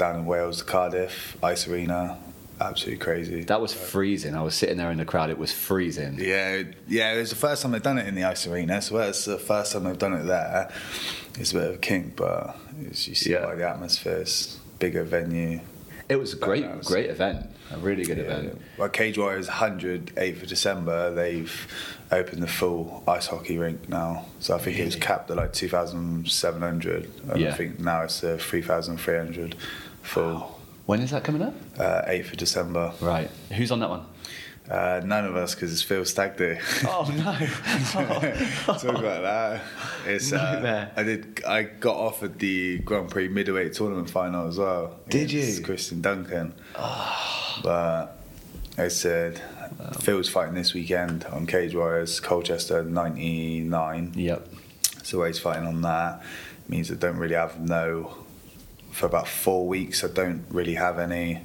down in Wales, Cardiff, Ice Arena. Absolutely crazy. That was freezing. I was sitting there in the crowd. It was freezing. Yeah, yeah. It was the first time they've done it in the Ice Arena, so it's the first time they've done it there. It's a bit of a kink, but as you see Yeah. by the atmosphere, it's bigger venue. It was a great, was- great event. A really good Yeah. event. Well, Cage Warriors 100, 8th of December, they've opened the full ice hockey rink now. So I think it was capped at like 2,700. And Yeah. I think now it's uh, 3,300 full. When is that coming up? Uh, 8th of December. Right. Who's on that one? Uh, none of us because it's Phil Stag Do. Oh no! Talk about that. It's, uh, I did. I got offered the Grand Prix middleweight tournament final as well. Did you? Christian Duncan. But I said Phil's fighting this weekend on Cage Warriors, Colchester '99. yep. So he's fighting on that. Means I don't really have no for about four weeks. I don't really have any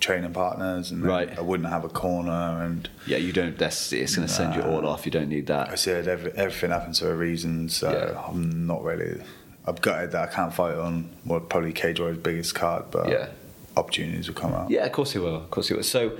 training partners, and Right. I wouldn't have a corner and. Yeah, you don't. That's it's going to send you all off. You don't need that. I said every, everything happens for a reason, so Yeah. I'm not really. I'm gutted that I can't fight on what probably Cage Warriors' biggest card, but Yeah. opportunities will come out. Yeah, of course he will. Of course he will. So,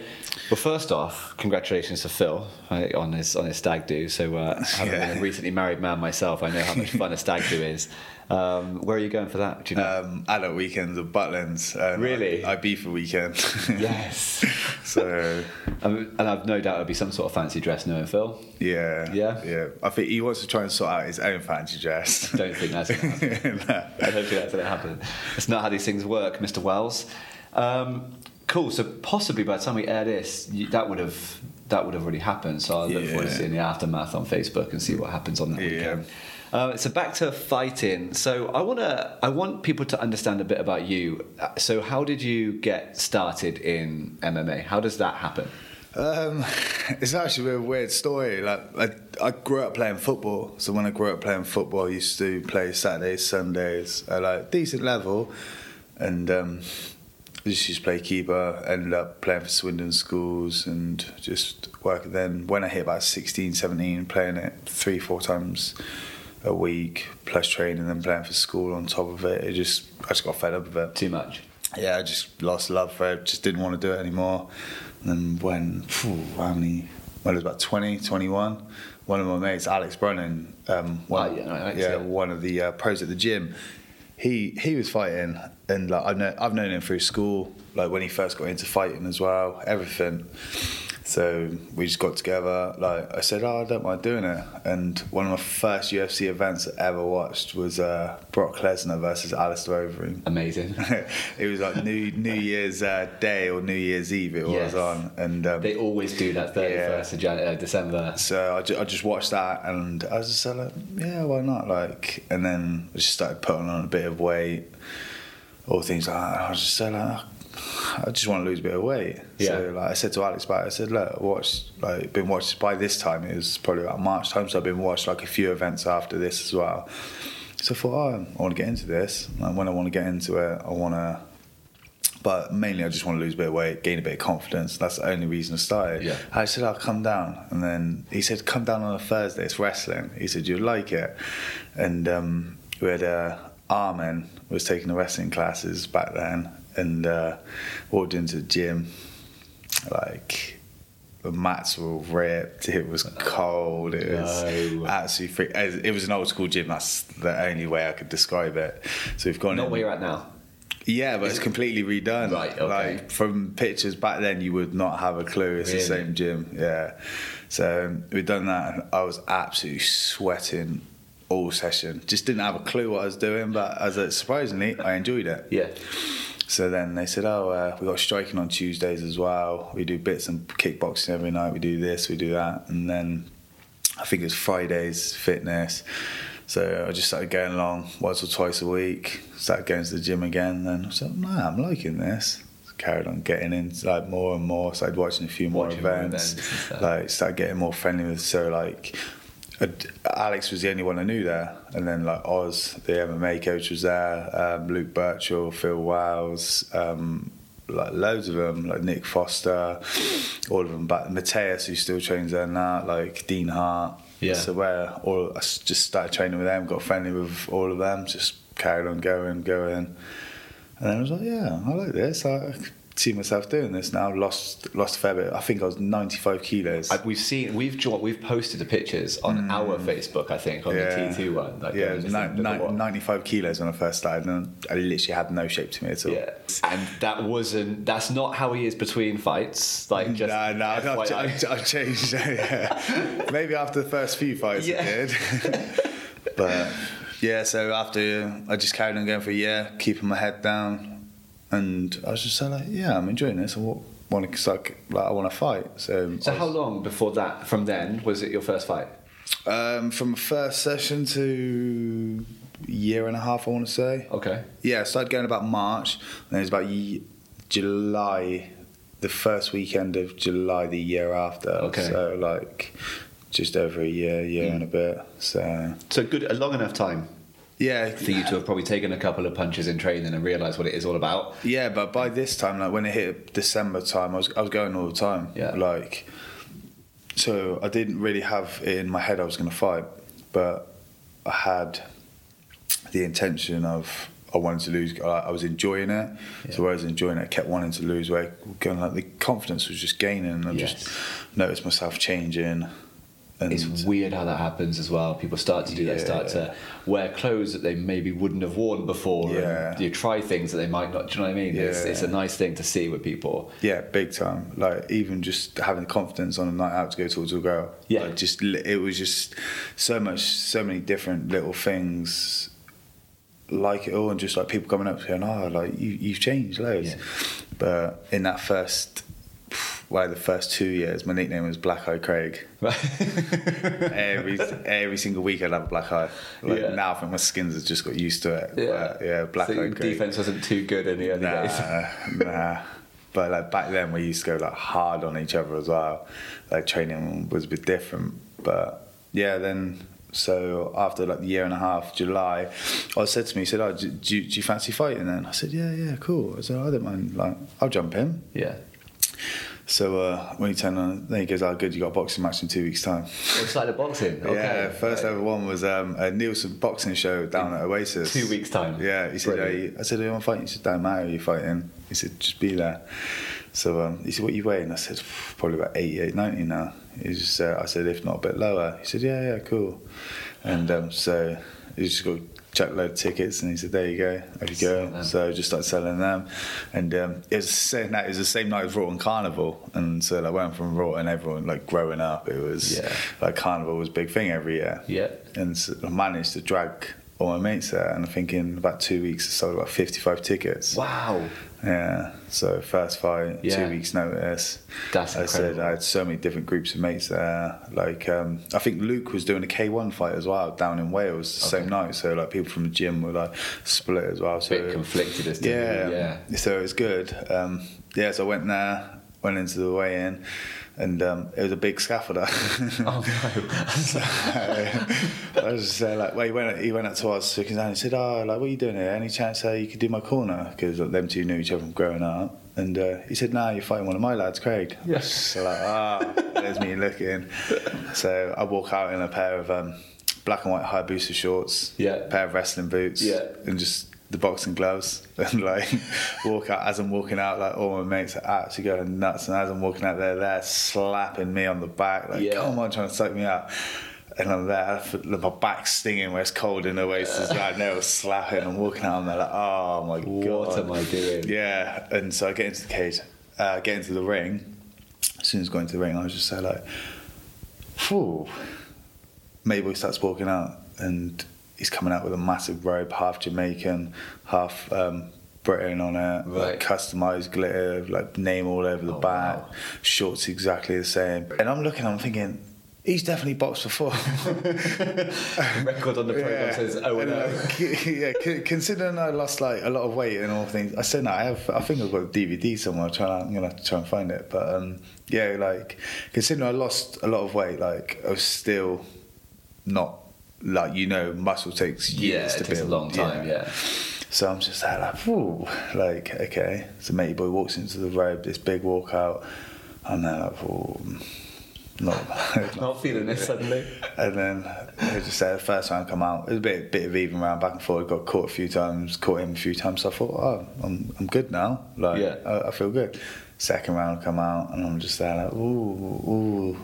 well, first off, congratulations to Phil uh, on his on his stag do. So, uh, having Yeah. been a recently married man myself, I know how much fun a stag do is. Um, where are you going for that? Do you know? Um, adult weekends of Butlins. and Really? I, I beef a weekend. yes. so Um, and I've no doubt it'll be some sort of fancy dress, knowing Phil. yeah, Yeah? yeah. I think he wants to try and sort out his own fancy dress. Don't think that's going to happen. I don't think that's going to happen. It's not how these things work, Mr. Wells. Um, cool. So possibly by the time we air this, you, that would have that would have already happened. So I look forward to seeing the aftermath on Facebook and see what happens on that Yeah. weekend. Uh, so back to fighting. So I want to I want people to understand a bit about you. Uh, So how did you get started in MMA? How does that happen? Um, it's actually a weird story. Like I, I grew up playing football, so when I grew up playing football, I used to play Saturdays, Sundays at like decent level, and um, I just used to play keeper. Ended up playing for Swindon schools and just working. Then when I hit about 16, 17, playing it three, four times a week, plus training, and then playing for school on top of it. It just I just got fed up with it Too much. yeah, I just lost love for it. Just didn't want to do it anymore. And then when, phew, how many? When I was about 20, 21, one of my mates, Alex Brennan, um, one, Oh, yeah, no, Alex, yeah, yeah. one of the uh, pros at the gym, he he was fighting, and like I've known, I've known him through school, like when he first got into fighting as well, everything. So we just got together. Like I said, oh, I don't mind doing it. And one of my first UFC events I ever watched was uh, Brock Lesnar versus Alistair Overeem. Amazing. it was like New New Year's uh, Day or New Year's Eve. It Yes. was on, and um, they always do that 31st of Jan- uh, December. so I, ju- I just watched that, and I was just like, yeah, why not? Like, and then I just started putting on a bit of weight, all things like that. I was just so like, I just want to lose a bit of weight. Yeah. So like I said to Alex about it, I said, look, watch like been watched by this time. It was probably about March time, so I've been watched like a few events after this as well. So I thought, oh, I want to get into this. And when I want to get into it, I want to. But mainly, I just want to lose a bit of weight, gain a bit of confidence. That's the only reason I started. Yeah. I said, I'll come down. And then he said, come down on a Thursday, it's wrestling. He said, you'd like it. And um, we had uh, Armin was taking the wrestling classes back then and uh, walked into the gym. Like, the mats were ripped, it was cold, it was No. absolutely free. It was an old school gym, that's the only way I could describe it. So we've gone Not in. where you're at now. Yeah, but it's completely redone. Right, okay. Like from pictures back then, you would not have a clue. It's Really? the same gym. Yeah. So we'd done that, and I was absolutely sweating all session. Just didn't have a clue what I was doing, but as a, surprisingly, I enjoyed it. Yeah. So then they said, "Oh, uh, we got striking on Tuesdays as well. We do bits and kickboxing every night. We do this, we do that, and then I think it was Fridays fitness. So I just started going along once or twice a week. Started going to the gym again. Then I said, "No, I'm liking this." Carried on getting in like more and more. Started watching a few more Watching more events. events like started getting more friendly with. So like. Alex was the only one I knew there, and then like Oz, the MMA coach, was there. Um, Luke Birchall, Phil Wiles, um, like loads of them, like Nick Foster, all of them. But Mateus, who still trains there now, like Dean Hart. Yeah. So where all I just started training with them, got friendly with all of them, just carried on going, going. And then I was like, yeah, I like this. I see myself doing this now. Lost lost a fair bit. I think I was 95 kilos. I, we've seen we've jo- we've posted the pictures on our Facebook, I think, on Mm. Yeah. the T2 one. Like, yeah, ni- ni- 95 kilos when I first started, and I literally had no shape to me at all. Yeah, and that wasn't. That's not how he is between fights. Like just no, no, I've. I've, I've changed. yeah. Maybe after the first few fights, Yeah. I did. but yeah, so after I just carried on going for a year, keeping my head down, and I was just so like, yeah, I'm enjoying this. I want to like, like I want to fight. So, So I how long before that? From then was it your first fight? um, from first session to year and a half, I want to say. Okay. Yeah, I started going about March, and then it was about ye- July, the first weekend of July the year after. Okay. So like just over a year, year and a bit. So So good, a long enough time yeah, for you to have probably taken a couple of punches in training and realised what it is all about. yeah. But by this time, like when it hit December time, I was I was going all the time. Yeah. Like, so I didn't really have in my head I was going to fight, but I had the intention of I wanted to lose. I, I was enjoying it, so I was enjoying it. I kept wanting to lose weight. Going like the confidence was just gaining, and I Yes. just noticed myself changing. And It's weird how that happens as well. People start to do that, start to wear clothes that they maybe wouldn't have worn before. Yeah. And you try things that they might not. Do you know what I mean? It's, Yeah. it's a nice thing to see with people. Yeah, big time. Like even just having confidence on a night out to go towards a girl. Yeah. Like just it was just so much, so many different little things like it all, and just like people coming up saying, "Oh, like you, you've changed loads." Yeah. But in that first, well, the first two years, my nickname was Black Eye Craig. every every single week I'd have a black eye. Like Yeah. now, I think my skins have just got used to it. Yeah, But, yeah, Black so Eye Craig. defense wasn't too good in the early days. Nah, nah. But like back then, we used to go like hard on each other as well. Like training was a bit different. But yeah, then so after like the year and a half, July, I said to me, he said, "Oh, do, do, you- do you fancy fighting?" Then I said, "Yeah, yeah, cool." I said, "I don't mind. Like, I'll jump in." Yeah. So uh, when he turned on, then he goes, "Oh, good, you got a boxing match in two weeks' time." Like the boxing. Okay. Yeah, first ever one was um, a Nielsen boxing show down at Oasis. Two weeks' time. Yeah, he said, "Hey," I said, "Who am I fighting?" He said, "Don't matter you're fighting." He said, "Just be there." So um, he said, "What you weighing?" I said, "Probably about 88, 90 now." He just said, "I said, if not a bit lower." He said, "Yeah, yeah, cool." And um, so he just got chucked a load of tickets, and he said, "There you go, there you go." So I just started selling them, and um, it was the same night. It was the same night as Rotten Carnival, and so like went from Rotten, everyone like growing up, it was Yeah. like Carnival was a big thing every year Yeah. and so I managed to drag all my mates there. And I think in about two weeks, I sold about 55 tickets. Wow. Yeah. So first fight, Yeah. two weeks notice. That's I said. I had so many different groups of mates there. Like um, I think Luke was doing a K1 fight as well down in Wales the same night. So like people from the gym were like split as well. So Bit conflicted as yeah, yeah. So it was good. Um, yeah. So I went there, went into the weigh-in. And um, it was a big scaffolder. Oh no. so, I was just uh, like, well, he went, he went up to us, hand, he said, "Oh, like, what are you doing here? Any chance uh, you could do my corner?" Because like, them two knew each other from growing up. And uh, he said, "No, you're fighting one of my lads, Craig." Yes. So like, ah, there's me looking. So I walk out in a pair of um, black and white Hayabusa shorts, Yeah. pair of wrestling boots, Yeah. and just the boxing gloves, and like walk out. As I'm walking out, like all my mates are actually going nuts, and as I'm walking out, there they're there slapping me on the back, like, Yeah. "Come on, trying to suck me out." And I'm there, my back's stinging where it's cold in the waist as well. And they were slapping. I'm walking out, and they're like, "Oh my god, What am I doing? Yeah. And so I get into the cage, uh, get into the ring. As soon as I go into the ring, I was just so like, "Phew." Mayboy starts walking out, and he's coming out with a massive robe, half Jamaican, half um, Britain on it, Right. like customized glitter, like name all over the Oh, back, wow. shorts exactly the same. And I'm looking, I'm thinking, he's definitely boxed before. Record on the program says oh and oh. like, yeah, considering I lost like a lot of weight and all things, I said no. I have. I think I've got a DVD somewhere. I'm trying. I'm gonna have to try and find it. But um, yeah, like considering I lost a lot of weight, like I was still not like you know, muscle takes Yeah, years it to takes a long time. Yeah. So I'm just there like, ooh, like okay. So matey boy walks into the robe, this big walkout. I'm there like, Ooh. not, Not feeling this suddenly. And then I just said first I come out, it was a bit bit of even round back and forth. Got caught a few times, caught him a few times. So I thought, oh, I'm I'm good now. Like Yeah. I, I feel good. Second round come out, and I'm just there like, ooh, ooh.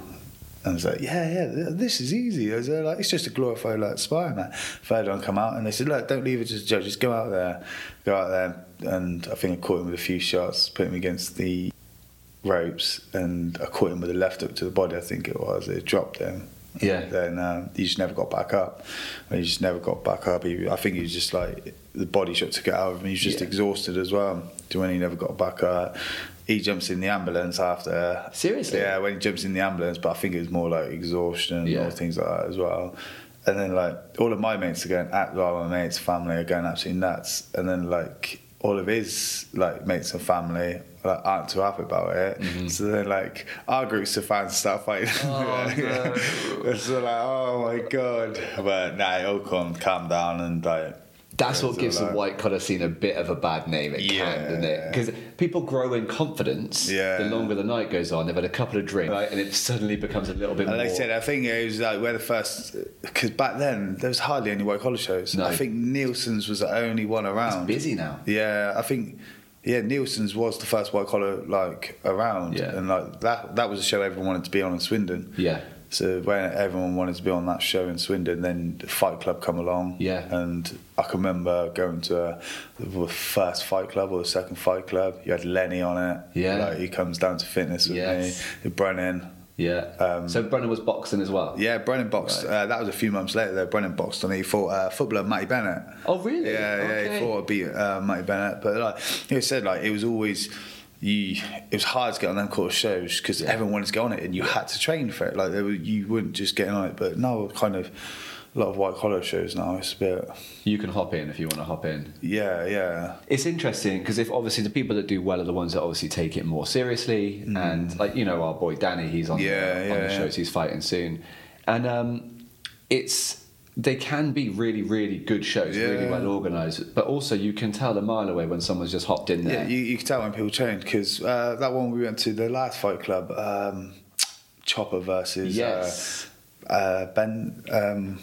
And I was like, yeah, yeah, this is easy. I was like, it's just a glorified like spy, man. One come out, and they said, look, don't leave it to the judge. Just go out there, go out there. And I think I caught him with a few shots, put him against the ropes, and I caught him with a left hook to the body. I think it was. It dropped him. Yeah. Then um, he just never got back up. And he just never got back up. He, I think he was just like the body shot took it out of him. He was just Yeah. exhausted as well. To when he never got back up. He jumps in the ambulance after. Seriously? Yeah, when he jumps in the ambulance, but I think it was more like exhaustion Yeah. or things like that as well. And then like all of my mates are going, at all my mates' family are going absolutely nuts. And then like all of his like mates and family like, aren't too happy about it. So then like our groups of fans start fighting. Mm-hmm. Oh, no. so like, oh my god. But nah, it all calm, calm down and like. That's what gives the white collar scene a bit of a bad name. It can, doesn't it? Because people grow in confidence Yeah. the longer the night goes on. They've had a couple of drinks, right, and it suddenly becomes a little bit And more. like I said, I think it was like we're the first because back then there was hardly any white collar shows. No. I think Nielsen's was the only one it's around. busy now. Yeah, I think yeah, Nielsen's was the first white collar like around, Yeah. and like that that was a show everyone wanted to be on in Swindon. Yeah. So when everyone wanted to be on that show in Swindon, then the Fight Club come along. Yeah. And I can remember going to uh, the first Fight Club or the second Fight Club. You had Lenny on it. Yeah. Like he comes down to fitness with Yes. me. Brennan. Yeah. Um, so Brennan was boxing as well. Yeah, Brennan boxed. Right. Uh, that was a few months later. Though Brennan boxed and he fought uh, footballer Matty Bennett. Oh, really? Yeah, yeah, Okay. he fought beat uh, Matty Bennett. But like he said, like it was always you. It was hard to get on them of shows because Yeah. everyone was going on it, and you had to train for it. Like were, you wouldn't just get on it. But now, kind of a lot of white collar shows now. It's a bit. You can hop in if you want to hop in. Yeah, yeah. It's interesting because if obviously the people that do well are the ones that obviously take it more seriously, and like you know our boy Danny, he's on Mm. Yeah, the, yeah, on the shows, he's fighting soon, and um, it's they can be really really good shows, really well organised, but also you can tell a mile away when someone's just hopped in Yeah, there. you, you can tell when people train because uh, that one we went to the last fight club, um, Chopper versus yes, uh, uh, Ben um,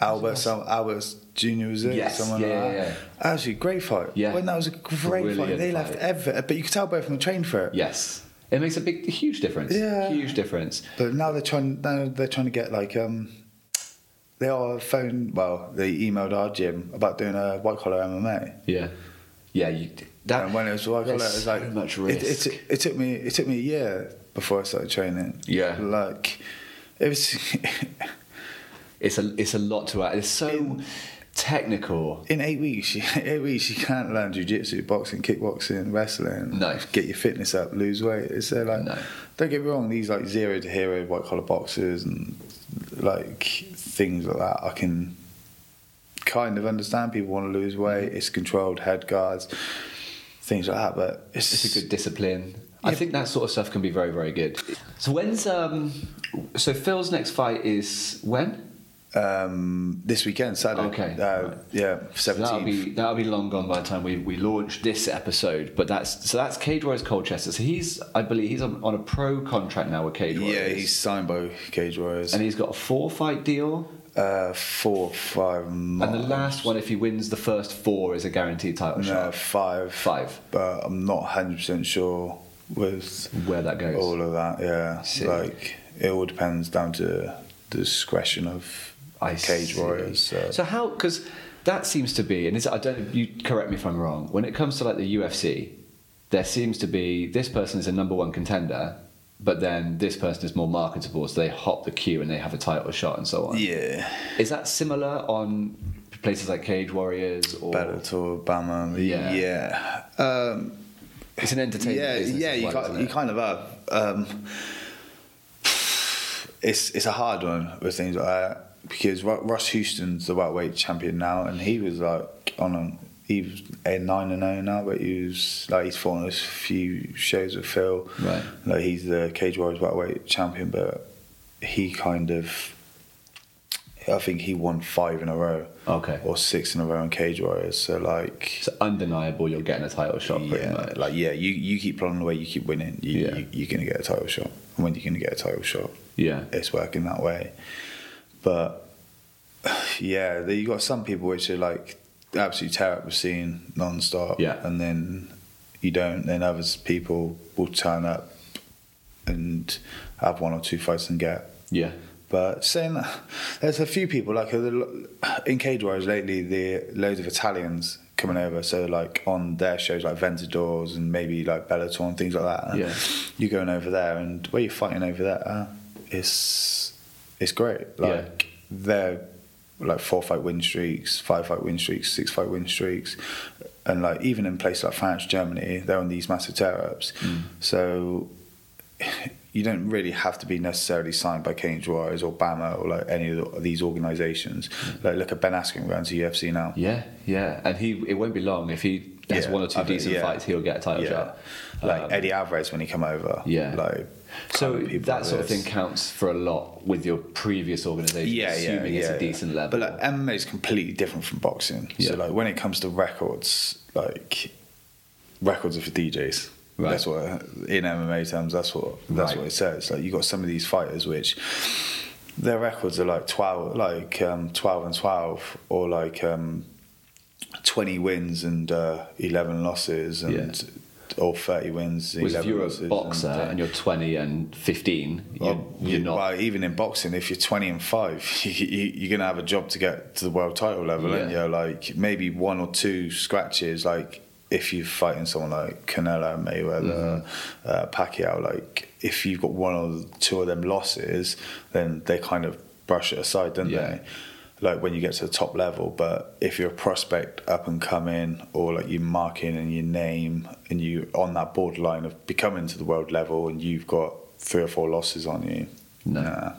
Albert, some Albert Junior was it? Yes, Someone yeah, like yeah, that. Actually, great fight. Yeah. when that was a great Brilliant fight. They left fight. ever, but you could tell both of them trained for it. yes, it makes a big, huge difference. Yeah. huge difference. But now they're trying. Now they're trying to get like um, they are phone. Well, they emailed our gym about doing a white collar MMA. Yeah, yeah. You, that and when it was white collar, it was like so much it- risk. It, it, it took me. It took me a year before I started training. Yeah. like it was. It's a it's a lot to add. It's so technical. In eight weeks, you, eight weeks you can't learn jiu-jitsu, boxing, kickboxing, wrestling. No. get your fitness up, lose weight. It's uh, like, No. don't get me wrong. These like zero to hero white collar boxers and like things like that. I can kind of understand people want to lose weight. It's controlled head guards, things like that. But it's, It's a good discipline. I think that sort of stuff can be very very good. So when's um so Phil's next fight is when? Um, this weekend, Saturday. Okay. uh, yeah, So that'll be that'll be long gone by the time we, we launch this episode. But that's so that's Cage Warriors Colchester. So he's I believe he's on, on a pro contract now with Cage Warriors. yeah, he's signed by Cage Warriors. and he's got a four fight deal. uh, four, five months. And the last one, if he wins the first four, is a guaranteed title shot? No, shot. five. Five. But I'm not 100% sure with Where that goes. all of that, yeah. Like, it all depends down to the discretion of I Cage see. Warriors. So. So how? Because that seems to be, and is, I don't. You correct me if I'm wrong. When it comes to like the UFC, there seems to be this person is a number one contender, but then this person is more marketable, so they hop the queue and they have a title shot and so on. yeah. Is that similar on places like Cage Warriors or? Bellator, BAMMA, Yeah. yeah. Um, It's an entertainment yeah, yeah, you, well, kind, you kind of are. Um, it's it's a hard one with things like that because Ru- Russ Houston's the lightweight champion now, and he was like on a he was a nine and zero now, but he was like he's fought on a few shows with Phil. Right. Like he's the Cage Warriors lightweight champion, but he kind of I think he won five in a row. Okay. Or six in a row in Cage Warriors. So like, It's undeniable you're getting a title shot yeah, like yeah, you you keep plodding away, you keep winning. You, Yeah. you you're gonna get a title shot. And when you're gonna get a title shot, Yeah. it's working that way. But yeah, you got some people which are like absolutely tear up the scene non-stop, Yeah. and then you don't. Then others people will turn up and have one or two fights and get. Yeah. But saying that, there's a few people like in Cage Warriors lately. The loads of Italians coming over, so like on their shows like Venators and maybe like Bellator and things like that. Yeah. you're going over there, and where you're fighting over there, uh, it's it's great. Like they're like four fight win streaks, five fight win streaks, six fight win streaks, and like even in places like France, Germany, they're on these massive tear ups. Mm. So you don't really have to be necessarily signed by Cage Warriors or BAMMA or like any of these organisations. Mm. Like look at Ben Askren going to UFC now. Yeah, yeah, and he it won't be long if he has Yeah, one or two I think- decent yeah. fights, he'll get a title Yeah. shot. Like Um, Eddie Alvarez when he come over. Yeah. Like So kind of people that sort of thing counts for a lot with your previous organisation, yeah, assuming yeah, it's a decent level. But like MMA is completely different from boxing. Yeah. So like when it comes to records, like records are for DJs. Right. That's what in MMA terms. That's what that's Right. what it says. Like you got some of these fighters which their records are like twelve, like um, twelve and twelve, or like um, twenty wins and uh, eleven losses, and or thirty wins. Whereas if you're a boxer and, uh, and, you're 20 and 15, you're, you're not. Well, even in boxing, if you're 20 and 5, you, you're going to have a job to get to the world title level, Yeah. you? Like, maybe one or two scratches, like, if you're fighting someone like Canelo, Mayweather, Mm-hmm. uh, Pacquiao, like, if you've got one or two of them losses, then they kind of brush it aside, don't Yeah. they? Like when you get to the top level, but if you're a prospect up and coming, or like you're marking and your name, and you on that borderline of becoming to the world level, and you've got three or four losses on you, No. nah.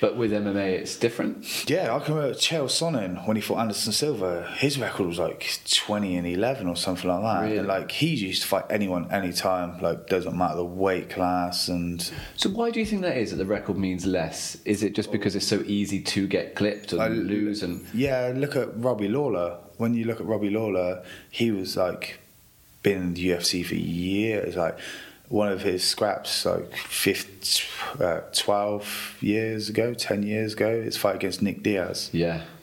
But with MMA, it's different. Yeah, I can remember Chael Sonnen when he fought Anderson Silva. His record was like twenty and eleven or something like that. Really? And like he used to fight anyone, anytime. Like doesn't matter the weight class and So why do you think that is? That the record means less? Is it just because it's so easy to get clipped and I- lose? And Yeah, look at Robbie Lawler. When you look at Robbie Lawler, he was like been in the UFC for years. Like one of his scraps, like 50, uh, 12 years ago, 10 years ago, his fight against Nick Diaz.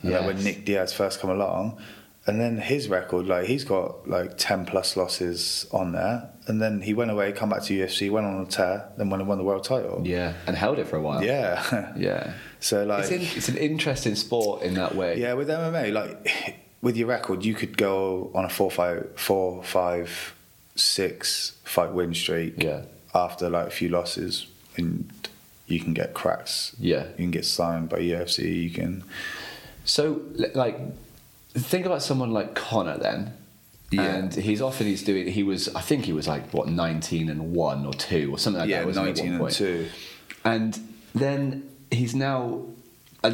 yeah, like when. Nick Diaz first come along, and then his record, like he's got like 10 plus losses on there. And then he went away, come back to UFC, went on a tear, then went and won the world title. yeah, and held it for a while. Yeah. yeah. so like it's, in, it's an interesting sport in that way. Yeah, with MMA, like with your record, you could go on a four, five, four, five, six fight win streak. Yeah. After like a few losses, and you can get cracks. Yeah. You can get signed by UFC. You can. So, like, think about someone like Conor then. Yeah. And he's often he's doing. He was, I think he was like what nineteen and one or two or something like yeah, that. wasn't he, at nineteen one and two. And then he's now.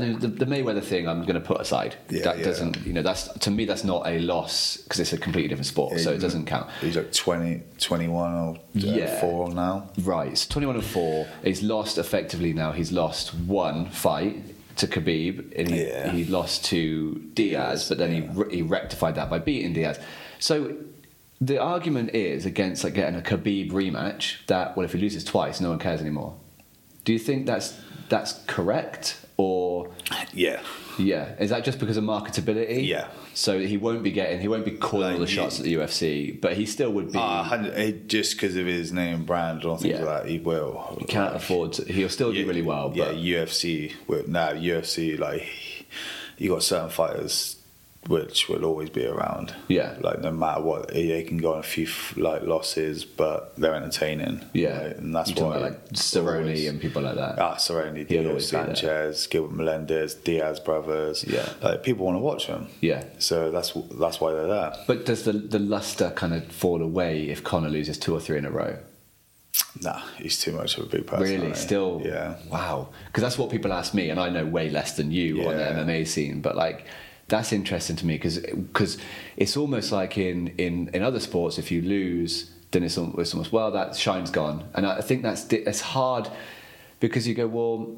And the, the Mayweather thing, I'm going to put aside. Yeah, that yeah. doesn't, you know, that's to me that's not a loss because it's a completely different sport, so it doesn't count. He's like 20, 21 or uh, Yeah. four now. Right, so 21 and 4. He's lost effectively now. He's lost one fight to Khabib, and he, Yeah. he lost to Diaz, but then he, he rectified that by beating Diaz. So the argument is against like getting a Khabib rematch that, well, if he loses twice, no one cares anymore. Do you think that's that's correct? Or, Yeah. yeah, is that just because of marketability? Yeah. So he won't be getting, he won't be calling Like, all the shots at the UFC, but he still would be. Uh, just because of his name and brand or things Yeah. like that, he will. he can't afford to, he'll still do really well, Yeah, but UFC. With now UFC, like you got certain fighters which will always be around. Yeah. like no matter what, they can go on a few like losses, but they're entertaining. Yeah, and that's You're why about like Cerrone always- and people like that. Ah, Cerrone, Diego always be there. Sanchez, Gilbert Melendez, Diaz brothers. Yeah. like people want to watch them. Yeah, So that's that's why they're there. but does the the luster kind of fall away if Conor loses two or three in a row? Nah, he's too much of a big person. Really, still, Yeah. wow. Because that's what people ask me, and I know way less than you on the MMA scene. But like, that's interesting to me because it's almost like in in in other sports, if you lose, then it's almost, well that shine's gone, and I think that's it's hard because you go well,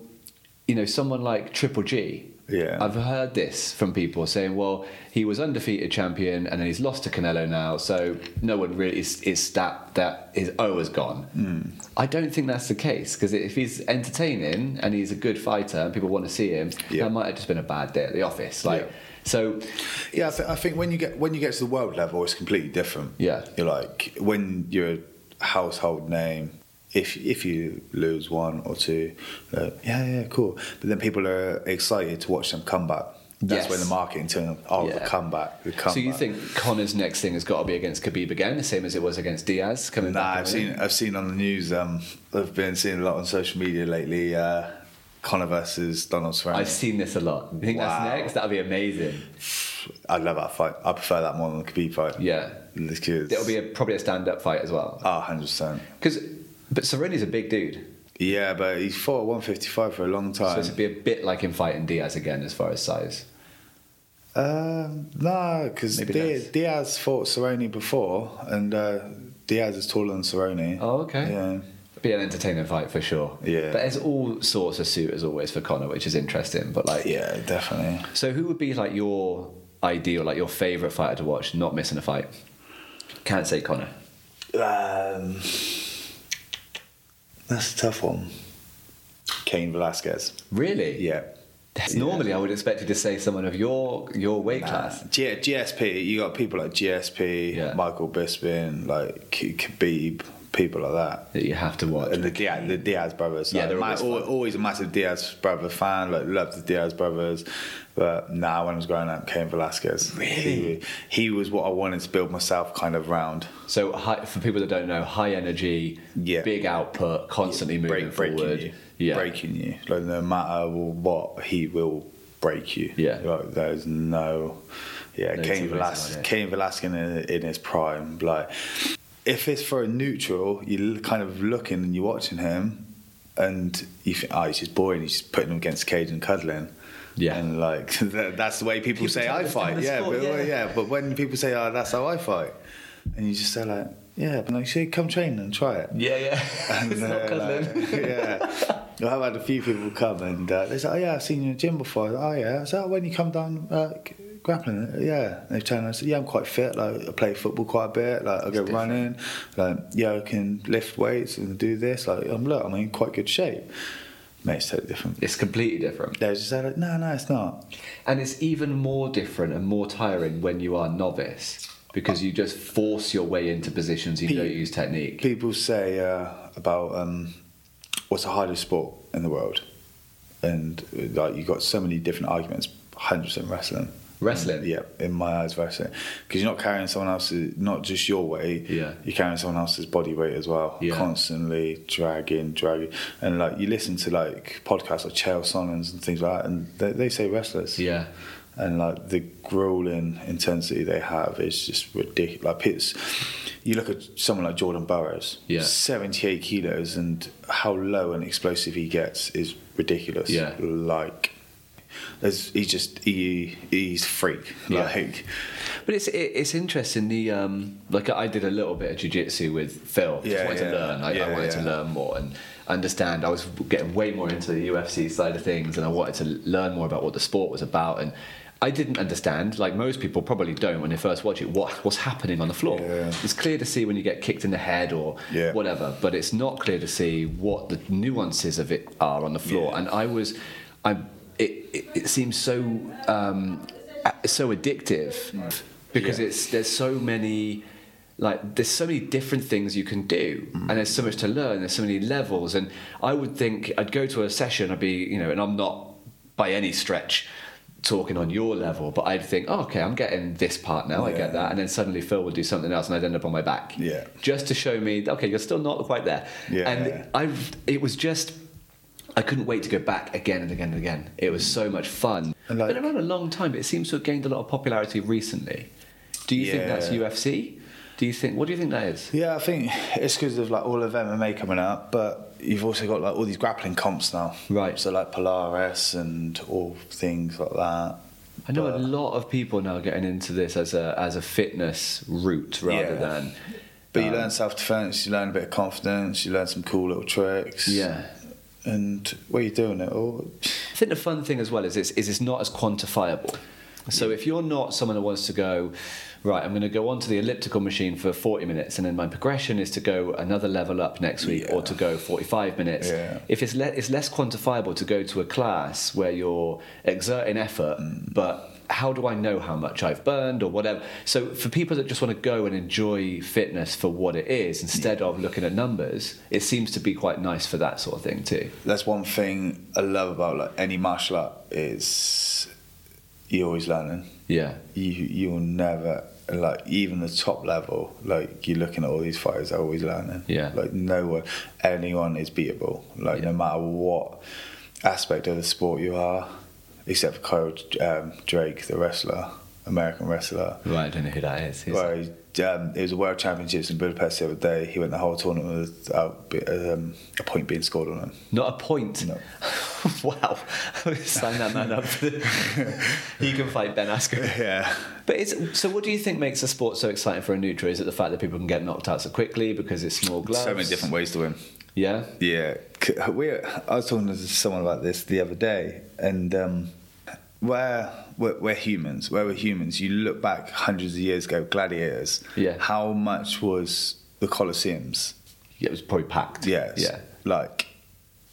you know, someone like Triple G Yeah. I've heard this from people saying, well, he was undefeated champion and then he's lost to Canelo now, so no one really is, is that that his O has gone. Hmm. I don't think that's the case because if he's entertaining and he's a good fighter and people want to see him, Yeah. that might have just been a bad day at the office. Like, Yeah. So Yeah, I, th- I think when you get when you get to the world level, it's completely different. Yeah. you're like when you're a household name. If if you lose one or two, uh, yeah, yeah, cool. But then people are excited to watch them come back. That's Yes. when the marketing turn. Oh, Yeah. the comeback, the comeback. So you think Conor's next thing has got to be against Khabib again, the same as it was against Diaz coming Nah, back? I've seen I've seen on the news. Um, I've been seeing a lot on social media lately. Uh, Conor versus Donald Cerrone. I've seen this a lot. You think Wow. that's next? That'd be amazing. I love that fight. I prefer that more than the Khabib fight. Yeah, because it'll be a, probably a stand-up fight as well. oh, 100 percent. Because, but Cerrone's a big dude, Yeah, but he's fought at 155 for a long time. so it'd be a bit like him fighting Diaz again as far as size. Um, no, because Diaz. Diaz fought Cerrone before, and uh, Diaz is taller than Cerrone. Oh, okay. Yeah. Be an entertaining fight for sure. Yeah. But there's all sorts of suitors always for Conor, which is interesting. But like, Yeah, definitely. so who would be like your ideal, like your favorite fighter to watch, not missing a fight? Can't say Conor. Um, that's a tough one. Cain Velasquez. Really? Yeah. That's Yeah. normally I would expect you to say someone of your your weight class. G- GSP, you got people like GSP, Yeah. Michael Bisping, like K- Khabib, people like that. That you have to watch. And the Diaz, the Diaz brothers. Yeah, like, they're always al- always a massive Diaz brother fan. Like love the Diaz brothers. But now, when I was growing up, Cain Velasquez. Really? he, he was what I wanted to build myself kind of round. So high, for people that don't know, high energy, Yeah. big output, constantly moving Break, breaking forward. you, Yeah. breaking you. Like no matter what, he will break you. Yeah. like, there's no. Yeah, No Cain Velasquez. Cain Velasquez in, in his prime. Like, if it's for a neutral, you're kind of looking and you're watching him, and you think, oh, he's just boring. He's just putting him against cage and cuddling. Yeah. and like that's the way people, People say I fight. Yeah, sport, but well, yeah. yeah, but when people say, oh, that's how I fight, and you just say like, yeah, but like, say, come train and try it. Yeah, yeah. And, it's not uh, cuddling. like, yeah. I've had a few people come and uh, they say, "Oh yeah, I've seen you in the gym before." Oh yeah, is that when you come down uh, g- grappling? Yeah, and they turn and I said, "Yeah, I'm quite fit. Like I play football quite a bit. Like I go different. running. Like yeah, I can lift weights and do this. Like I'm look, I'm in quite good shape." Mate, it's totally different. It's completely different. They just say like, "No, no, it's not." And it's even more different and more tiring when you are novice because you just force your way into positions you Pe- don't use technique. People say uh, about um, what's the hardest sport in the world, and like you've got so many different arguments. Hundred percent wrestling. Wrestling? Yeah, in my eyes, wrestling. Because you're not carrying someone else's, not just your weight. Yeah. You're carrying someone else's body weight as well. Yeah. Constantly dragging, dragging, and like you listen to like podcasts like Chael Sonnen and things like that, and they, they say wrestlers. Yeah. And like the grueling intensity they have is just ridiculous. Like it's, you look at someone like Jordan Burroughs, Yeah. 78 kilos, and how low and explosive he gets is ridiculous. Yeah. Like, there's, he's just he he's freak. Yeah. Like, But it's it, it's interesting. The um, like I did a little bit of jujitsu with Phil. Just Yeah, wanted yeah. to learn. I, I Yeah, wanted to learn more and understand. I was getting way more into the UFC side of things, and I wanted to learn more about what the sport was about. And I didn't understand, like most people probably don't when they first watch it, what what's happening on the floor. Yeah. It's clear to see when you get kicked in the head or Yeah. whatever, but it's not clear to see what the nuances of it are on the floor. Yeah. And I was, I it, it, it seems so um, so addictive. Because Yeah. it's there's so many like there's so many different things you can do. Mm. and there's so much to learn. There's so many levels. And i would think i'd go to a session i'd be you know and i'm not by any stretch talking on your level but i'd think oh, okay i'm getting this part now i get that. And then suddenly phil would do something else and i'd end up on my back. Yeah. just to show me okay you're still not quite there. Yeah. and i it was just I couldn't wait to go back again and again and again. It was so much fun. And like- Been around a long time, but it seems to have gained a lot of popularity recently. Do you think that's UFC? Do you think? What do you think that is? yeah, I think it's because of like all of MMA coming up, but you've also got like all these grappling comps now. Right. So like Polaris and all things like that. I know a lot of people now getting into this as a as a fitness route rather Yeah. than. But you um, learn self defense, you learn a bit of confidence, you learn some cool little tricks. Yeah. And what are you're doing it all. I think the fun thing as well is it's, is it's not as quantifiable. So if you're not someone who wants to go, right, I'm going to go onto the elliptical machine for 40 minutes, and then my progression is to go another level up next week, or to go 45 minutes. Yeah. If it's le- it's less quantifiable to go to a class where you're exerting effort, Mm. but how do I know how much I've burned or whatever? So for people that just want to go and enjoy fitness for what it is instead of looking at numbers, it seems to be quite nice for that sort of thing too. That's one thing I love about like any martial art is you're always learning. Yeah. You you'll never like even the top level. Like you're looking at all these fighters, they're always learning. Yeah. Like no one, anyone is beatable. Like Yeah. no matter what aspect of the sport you are, except for Kyle um, Dake, the wrestler, American wrestler. Right, I don't know who that is. Who's um, it was a World Championships in Budapest the other day. He went the whole tournament without um, a point being scored on him. Not a point. No. wow. Sign that man up. he can fight Ben Askren. Yeah. But it's so. What do you think makes a sport so exciting for a neutral? Is it the fact that people can get knocked out so quickly because it's small gloves? So many different ways to win. Yeah. Yeah, we. I was talking to someone about this the other day, and um, where we're, we're humans, where we're humans, you look back hundreds of years ago, gladiators. Yeah. How much was the Colosseums? Yeah, it was probably packed. Yes. Yeah. Like,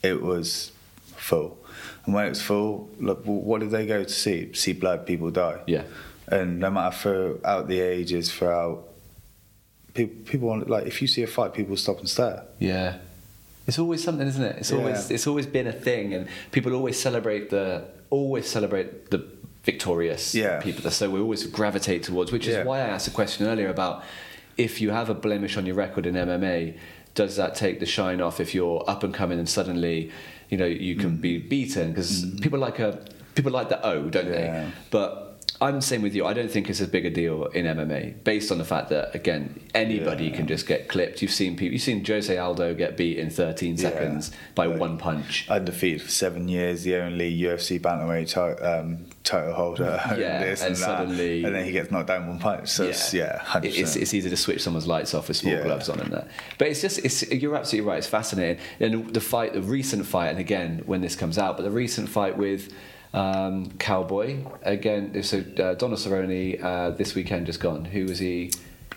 it was full, and when it was full, look, what did they go to see? See blood, people die. Yeah. And no matter throughout the ages, throughout people, people want like if you see a fight, people stop and stare. Yeah. It's always something, isn't it? It's always it's always been a thing, and people always celebrate the always celebrate the victorious Yeah. people. So we always gravitate towards, which is Yeah. why I asked a question earlier about if you have a blemish on your record in MMA, does that take the shine off if you're up and coming and suddenly, you know, you can mm. be beaten because mm. people like a people like the O, don't Yeah. they? But I'm the same with you. I don't think it's as big a deal in MMA, based on the fact that again, anybody Yeah. can just get clipped. You've seen people. You've seen Jose Aldo get beat in 13 Yeah. seconds by Like- one punch. undefeated for seven years, the only UFC bantamweight um, title holder. Yeah, this and and, that. suddenly- and then he gets knocked down one punch. So it's, yeah, hundred It- it's, it's easy to switch someone's lights off with small Yeah. gloves on and that. But it's just, it's, you're absolutely right. It's fascinating. And the fight, the recent fight, and again when this comes out, but the recent fight with um, Cowboy again. So uh, Donald Cerrone uh, this weekend just gone. Who was he?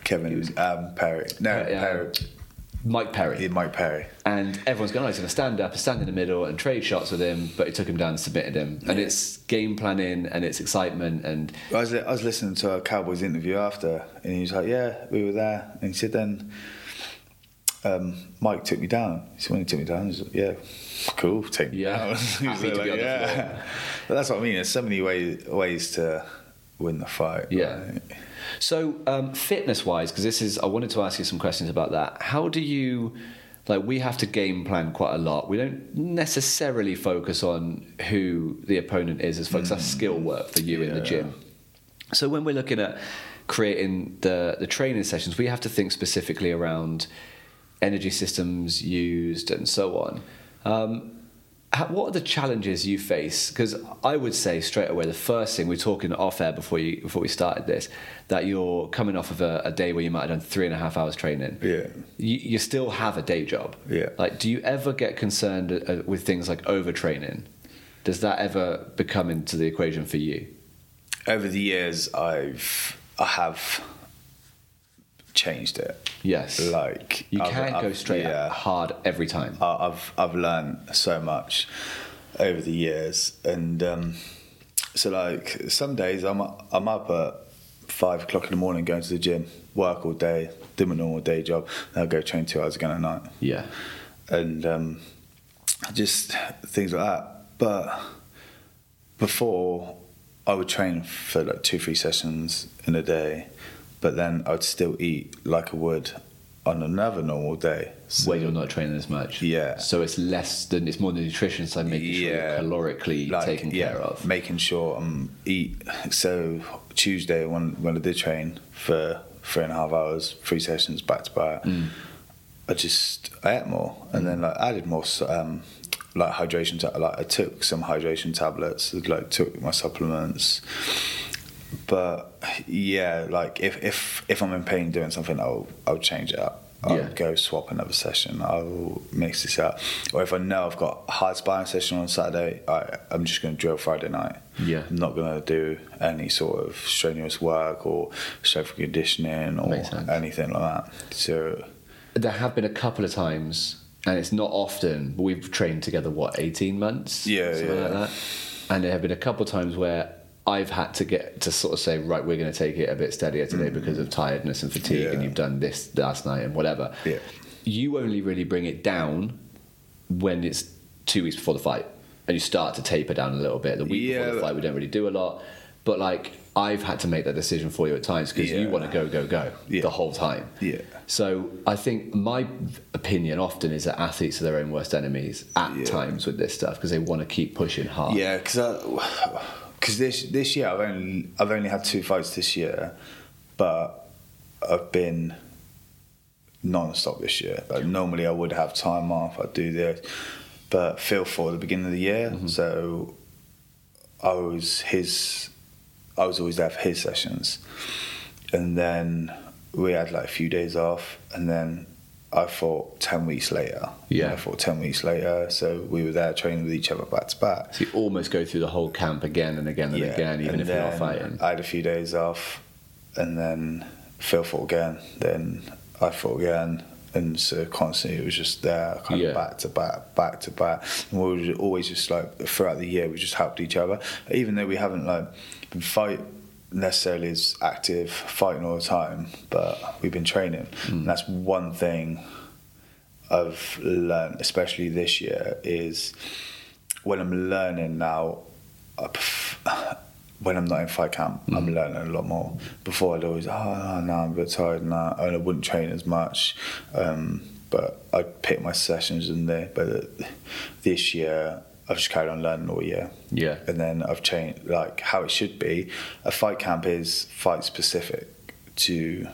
Kevin he um, Perry. No, Uh, yeah. Perry. Mike Perry. Yeah, Mike Perry. And everyone's going, oh, he's going to stand up and stand in the middle and trade shots with him, but he took him down and submitted him. And it's game planning and it's excitement and I was, I was listening to a Cowboys interview after, and he was like, "Yeah, we were there." And he said, "Then um, Mike took me down." He said, "When he took me down, he was like, yeah, cool, take me Yeah. down." He was Happy to be on the. But that's what I mean. There's so many ways ways to win the fight. Yeah. right? So, um, fitness wise, because this is, I wanted to ask you some questions about that. How do you, like, we have to game plan quite a lot. We don't necessarily focus on who the opponent is as far as that's skill work for you in the gym. So, when we're looking at creating the, the training sessions, we have to think specifically around energy systems used and so on. Um, what are the challenges you face? Because I would say straight away, the first thing we're talking off air before you before we started this, that you're coming off of a, a day where you might have done three and a half hours training. Yeah. You, you still have a day job. Yeah. Like, do you ever get concerned uh, with things like overtraining? Does that ever become into the equation for you? Over the years, I've I have changed it. Yes. Like You I've- can't go I've- straight yeah. hard every time. I've I've learned so much over the years, and um, so like some days I'm I'm up at five o'clock in the morning going to the gym, work all day, do my normal day job, then I'll go train two hours again at night, Yeah. and um, just things like that. But before I would train for like two three sessions in a day, but then I'd still eat like I would on another normal day. So- Where you're not training as much. Yeah. So it's less than it's more the nutrition side, making sure you're calorically like, taken yeah, care of. Making sure I'm eat. So Tuesday when when I did train for three and a half hours, three sessions back to back, Mm. I just I ate more and then like added more um, like hydration. Ta- like I took some hydration tablets, like took my supplements. But yeah, like if if if I'm in pain doing something, I'll I'll change it up. I'll Yeah. go swap another session. I'll mix this up. Or if I know I've got a hard sparring session on Saturday, I, I'm just going to drill Friday night. Yeah. I'm not going to do any sort of strenuous work or strength conditioning or anything like that. So There have been a couple of times, and it's not often, but we've trained together, what, 18 months? Yeah, Something yeah. like that. And there have been a couple of times where I've had to get to sort of say, right, we're going to take it a bit steadier today because of tiredness and fatigue, and Mm. You've done this last night and whatever. Yeah. You only really bring it down when it's two weeks before the fight, and you start to taper down a little bit. The week before the fight, we don't really do a lot. But like, I've had to make that decision for you at times because you want to go, go, go Yeah. the whole time. Yeah. So I think my opinion often is that athletes are their own worst enemies at Yeah. times with this stuff because they want to keep pushing hard. Yeah, because this this year I've only I've only had two fights this year, but I've been non-stop this year. Like normally I would have time off, I'd do this, but Phil for the beginning of the year, mm-hmm. so I was his. I was always there for his sessions, and then we had like a few days off, and then I fought ten weeks later. Yeah. I fought ten weeks later, so we were there training with each other back to back. So you almost go through the whole camp again and again and again, even and if you're not fighting. I had a few days off, and then Phil fought again. Then I fought again, and so constantly it was just there, kind Yeah. of back to back, back to back. And we were always just like throughout the year, we just helped each other, even though we haven't like been fight necessarily as active fighting all the time, but we've been training. Hmm. And that's one thing I've learned, especially this year, is when I'm learning now, when I'm not in fight camp, I'm learning a lot more. Before I'd always, oh, no, I'm a bit tired now, and I wouldn't train as much. Um, but I'd pick my sessions in there. But this year, I've just carried on learning all year. Yeah. And then I've changed, like, how it should be. A fight camp is fight specific to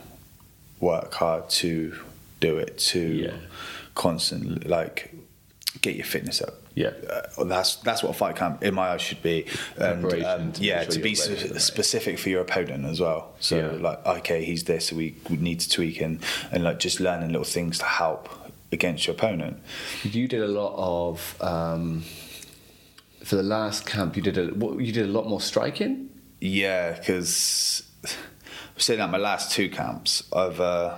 work hard, to do it, to Yeah. constantly, like, get your fitness up. Yeah. Uh, that's that's what a fight camp in my eyes should be. And, um, to yeah, sure to be you're ready s- for the night. specific for your opponent as well. So Yeah. like, okay, he's this, so we, we need to tweak and and like just learning little things to help against your opponent. You did a lot of um, for the last camp. You did a you did a lot more striking. Yeah, because saying that my last two camps, I've uh,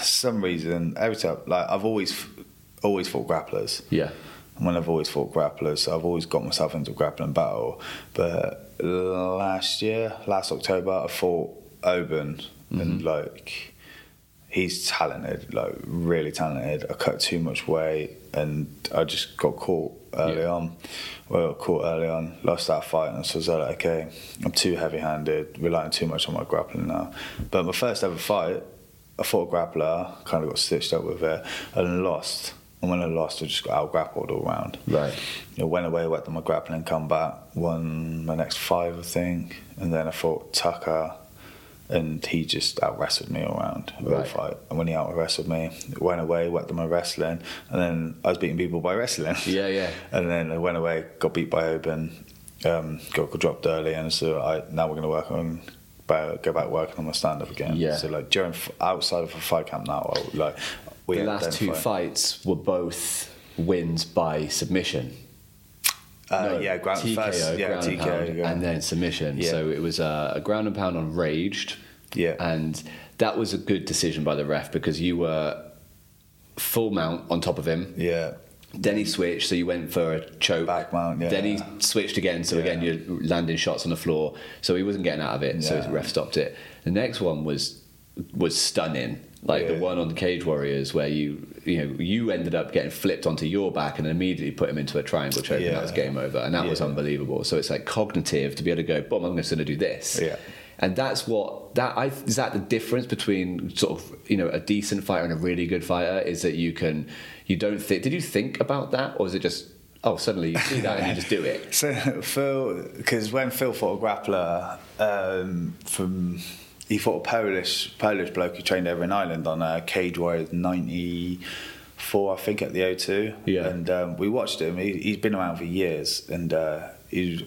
some reason every time like I've always always fought grapplers. Yeah. And when I've always fought grapplers, so I've always got myself into a grappling battle. But last year, last October, I fought Oban, and like he's talented, like really talented. I cut too much weight, and I just got caught early Yeah. on. Well, caught early on, lost that fight, and so I was like, okay, I'm too heavy-handed, relying too much on my grappling now. But my first ever fight, I fought a grappler, kind of got stitched up with it, and lost. And when I lost, I just got out grappled all round. Right. I went away, worked on my grappling, come back, won my next five, I think, and then I fought Tucker, and he just out wrestled me around round the Right. fight. And when he out wrestled me, went away, worked on my wrestling, and then I was beating people by wrestling. Yeah, yeah. and then I went away, got beat by Oban, um, got, got dropped early, and so I now we're going to work on. Go back working on my stand up again. Yeah. So like during outside of a fight camp now, like we the last two identify- fights were both wins by submission. Uh, No, yeah, ground, TKO, first, yeah, ground and pound, yeah. and then submission. Yeah. So it was a, a ground and pound on Raged. Yeah. And that was a good decision by the ref because you were full mount on top of him. yeah. Then he switched, so you went for a choke. Back mount, yeah. Then he switched again, so again you're landing shots on the floor. So he wasn't getting out of it, so the ref stopped it. The next one was was stunning, like the one on the Cage Warriors, where you you know you ended up getting flipped onto your back and immediately put him into a triangle choke, and that was game over, and that was unbelievable. So it's like cognitive to be able to go, boom, I'm just going to do this. Yeah. And that's what that I is that the difference between sort of you know a decent fighter and a really good fighter is that you can you don't think did you think about that or is it just oh suddenly you see that and you just do it So Phil, because when Phil fought a grappler um, from, he fought a Polish Polish bloke who trained over in Ireland on a Cage Warriors '94, I think, at the O2. Yeah. And um, we watched him. He, he's been around for years, and uh, he's a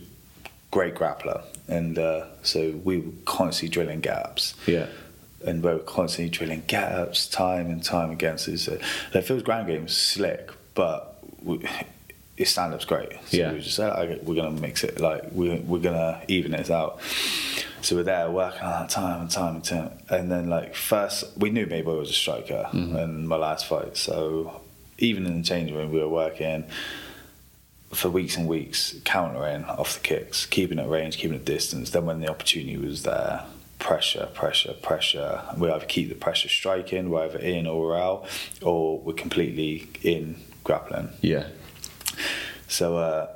great grappler. And uh, so we were constantly drilling gaps. yeah and we were constantly drilling get ups time and time again. So uh, like Phil's ground game was slick, but we, his stand up's great. So Yeah. we were just like, okay, we're gonna mix it, like we're we're gonna even it out. So we're there working on that time and time and time, and then like first we knew Mayboy was a striker mm-hmm. in my last fight, so even in the changing room we were working for weeks and weeks, countering off the kicks, keeping at range, keeping at distance. Then when the opportunity was there, pressure, pressure, pressure. We either keep the pressure striking, we're either in or we're out, or we're completely in grappling. Yeah. So uh,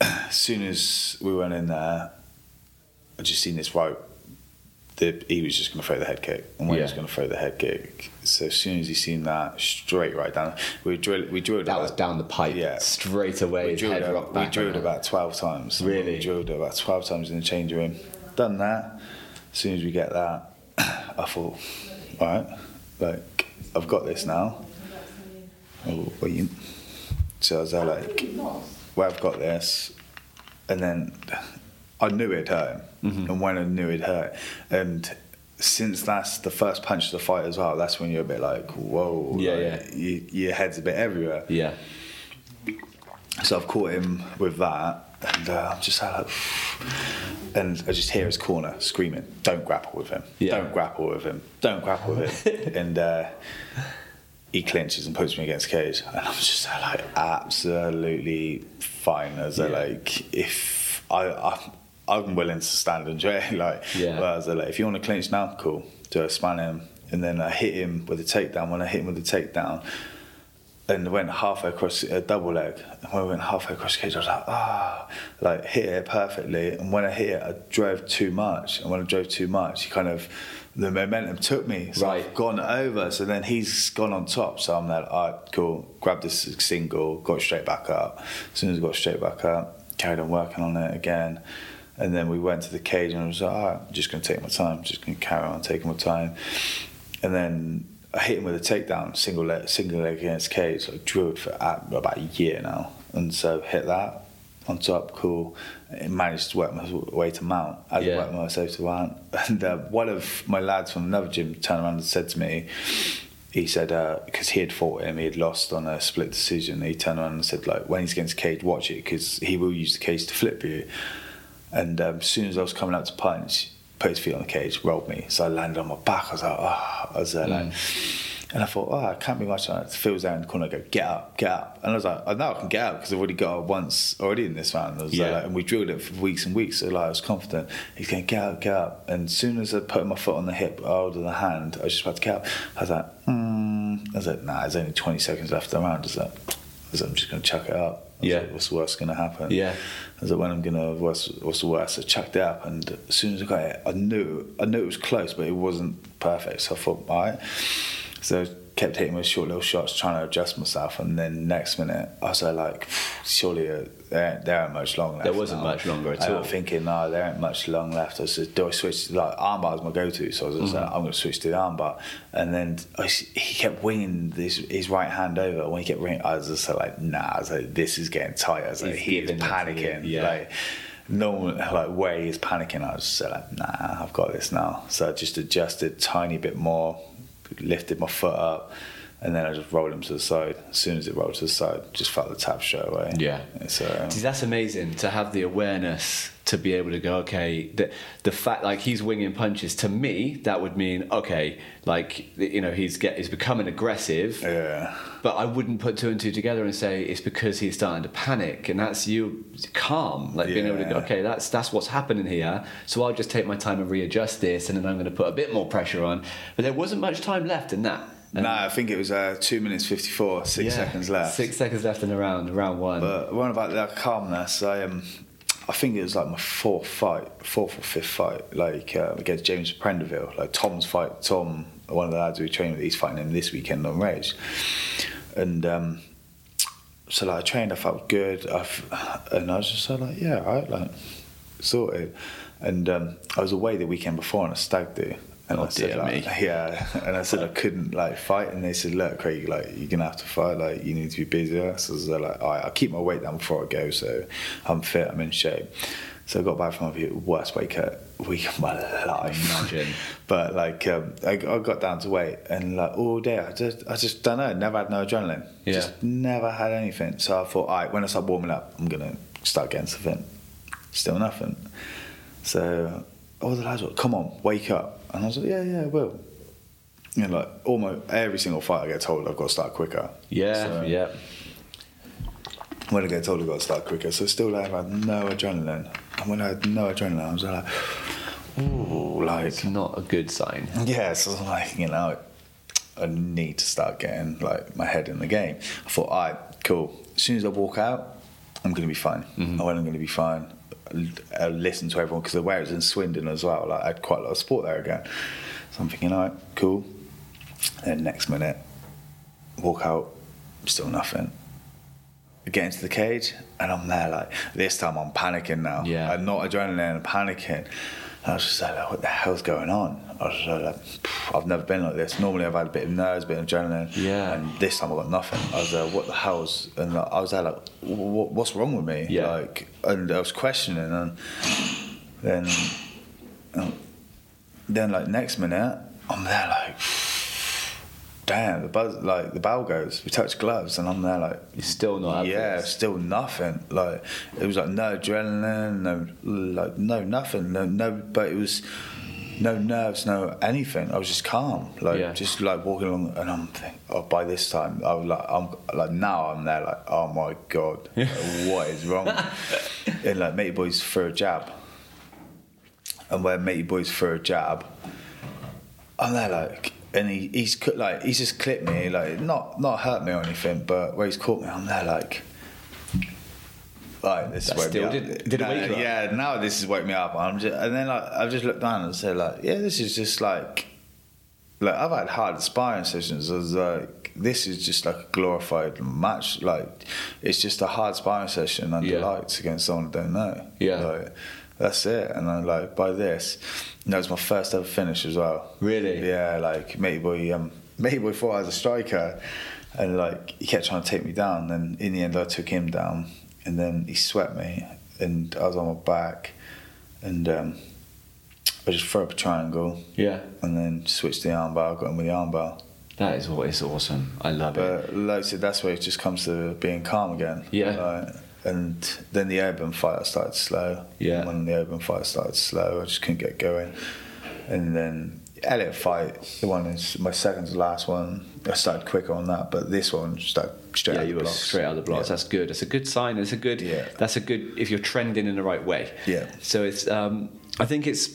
as soon as we went in there, I just seen this rope. The, he was just going to throw the head kick, and when he was going to throw the head kick, so as soon as he seen that, straight right down. We drilled. We drilled. That about- was down the pipe. Yeah. Straight away. we drilled, rocked we drilled about 12 times. Really? We drilled about 12 times in the change room. Done that. As soon as we get that, I thought, all right, like, I've got this now. Oh, you, so I was there like, well, I've got this. And then I knew it'd hurt him. Mm-hmm. And when I knew it'd hurt, and since that's the first punch of the fight as well, that's when you're a bit like, whoa, Yeah, like, yeah. You, your head's a bit everywhere. Yeah. So I've caught him with that, and uh, I'm just like, and I just hear his corner screaming, "Don't grapple with him! Yeah. Don't grapple with him! Don't grapple with him!" and uh, he clinches and puts me against the cage, and I'm just like, absolutely fine. As Yeah. like, if I, I I'm willing to stand and train, like, Yeah. I was like, if you want to clinch now, cool. Do I span him, and then I hit him with a takedown. When I hit him with a takedown and went halfway across a double leg. And when I went halfway across the cage, I was like, ah, like hit it perfectly. And when I hit it, I drove too much. And when I drove too much, he kind of the momentum took me. So Right. I've gone over. So then he's gone on top. So I'm like, all right, cool. Grab this single, got straight back up. As soon as I got straight back up, carried on working on it again. And then we went to the cage and I was like, all right, I'm just going to take my time. just going to carry on taking my time. And then I hit him with a takedown, single leg, single leg against cage. I drilled for a- about a year now, and so hit that on top, cool. And managed to work my way to mount. As Yeah. I worked myself to mount, and uh, one of my lads from another gym turned around and said to me, he said because he had fought him, he had lost on a split decision. He turned around and said like when he's against cage, watch it because he will use the cage to flip you. And um, as soon as I was coming out to punch, put his feet on the cage, rolled me. So I landed on my back. I was like, oh, I was there like, and I thought, oh, I can't be much on it. Phil's there in the corner, I go, get up, get up. And I was like, I know I can get up because I've already got up once already in this round. Was Yeah. like, and we drilled it for weeks and weeks. So like, I was confident. He's going, get up, get up. And as soon as I put my foot on the hip, I hold the hand, I was just about to get up. I was like, hmm. I was like, nah, there's only 20 seconds left the round. I was like, I was like, I'm just going to chuck it up. I Yeah. like, what's the worst going to happen? Yeah. I was like, when I'm gonna, what's, what's the worst? I chucked it up, and as soon as I got it, I knew, I knew it was close, but it wasn't perfect. So I thought, all right. So kept hitting with short little shots, trying to adjust myself, and then next minute, I was like, surely uh, there, ain't- there ain't much long left. There wasn't now. much longer at all. I was thinking, no, there ain't much long left. I said, do I switch? Like armbar is my go-to, so I was just Mm-hmm. like, I'm gonna switch to the armbar. And then I he kept winging this, his right hand over. When he kept winging, I was just like, nah. I was like, this is getting tight. I was like, He's he is giving it to you, panicking. yeah. Like, no one, like where he's panicking. I was just like, nah, I've got this now. So I just adjusted tiny bit more, lifted my foot up, and then I just rolled him to the side. As soon as it rolled to the side, just felt the tap straight away. Yeah. So um, See, that's amazing to have the awareness to be able to go, okay, the, the fact like he's winging punches to me, that would mean okay, like you know he's get he's becoming aggressive, yeah. but I wouldn't put two and two together and say it's because he's starting to panic, and that's you calm, like being able to go, okay, that's that's what's happening here. So I'll just take my time and readjust this, and then I'm going to put a bit more pressure on. But there wasn't much time left in that. No, I think it was uh, two minutes fifty-four, six Yeah, seconds left. Six seconds left in the round, round one. But one about that calmness, I um, I think it was like my fourth fight, fourth or fifth fight, like uh, against James Prendeville, like Tom's fight. Tom, one of the lads we trained with, he's fighting him this weekend on Rage, and um, so like I trained, I felt good, I f- and I was just like, yeah, right, like sorted. And um, I was away the weekend before on a stag do. And Oh, I said, like, me. yeah, and I said I couldn't like fight, and they said, look, Craig, like you're gonna have to fight, like you need to be busier. So I was like, all right, I'll keep my weight down before I go, so I'm fit, I'm in shape. So I got back from the worst week week of my life. Imagine. but like um, I, I got down to weight and like all day I just I just don't know. Never had no adrenaline. Yeah. Just never had anything. So I thought, all right, when I start warming up, I'm gonna start getting something. Still nothing. So all the lads were, come on, wake up. And I was like, yeah, yeah, I will. You know, like almost every single fight I get told I've got to start quicker. Yeah, So- yeah. when I get told I've got to start quicker. So still like, I had no adrenaline. And when I had no adrenaline, I was like, ooh, like, It's not a good sign. yeah, so I was like, you know, I need to start getting like my head in the game. I thought, all right, cool. As soon as I walk out, I'm going to be fine. Mm-hmm. I went, I'm going to be fine. Uh, I listened to everyone because the way it was in Swindon as well. Like I had quite a lot of sport there again. So I'm thinking, all right, cool. Then next minute, walk out, still nothing. Get into the cage, and I'm there like this time. I'm panicking now. Yeah. I'm not adrenaline, I'm panicking. I was just like, what the hell's going on? I was just like, I've never been like this. Normally, I've had a bit of nerves, a bit of adrenaline. Yeah. And this time, I got nothing. I was like, what the hell's? And I was like, what's wrong with me? Yeah. Like, and I was questioning, and then, then like next minute, I'm there like, damn, the buzz, like the bell goes. We touch gloves, and I'm there like, You're still not happy. yeah, still nothing. Like it was like no adrenaline, no like no nothing, no no. But it was no nerves, no anything. I was just calm, like Yeah. just like walking along, and I'm thinking, oh, by this time, I was like, I'm like now I'm there, like, oh my god, like, what is wrong? and like matey boys for a jab, and where matey boys for a jab, I'm there like, and he, he's like he's just clipped me like not not hurt me or anything, but where he's caught me, I'm there like. Right, this woke still me did- up. did it wake up? Yeah, now this has woke me up. I'm just, and then like I've just looked down and said like, yeah, this is just like, like I've had hard sparring sessions. I was like, this is just like a glorified match. Like, it's just a hard sparring session under Yeah. lights against someone I don't know. Yeah. Like, that's it. And I'm like, by this, that was my first ever finish as well. Really? Yeah, like matey boy, um, matey boy thought I was a striker, and like he kept trying to take me down. And in the end, I took him down, and then he swept me, and I was on my back, and um, I just threw up a triangle, Yeah. and then switched the armbar. Got him with the armbar. That is what is awesome. I love it. But like I said, that's where it just comes to being calm again. Yeah. Like, and then the Oban fight I started slow. Yeah. And when the Oban fight started slow, I just couldn't get going. And then Elliot fight, the one is my second to last one. I started quicker on that, but this one started straight yeah, out you the were blocks. straight out of the blocks. Yeah. That's good. That's a good sign. It's a good. Yeah. That's a good. If you're trending in the right way. Yeah. So it's. Um, I think it's.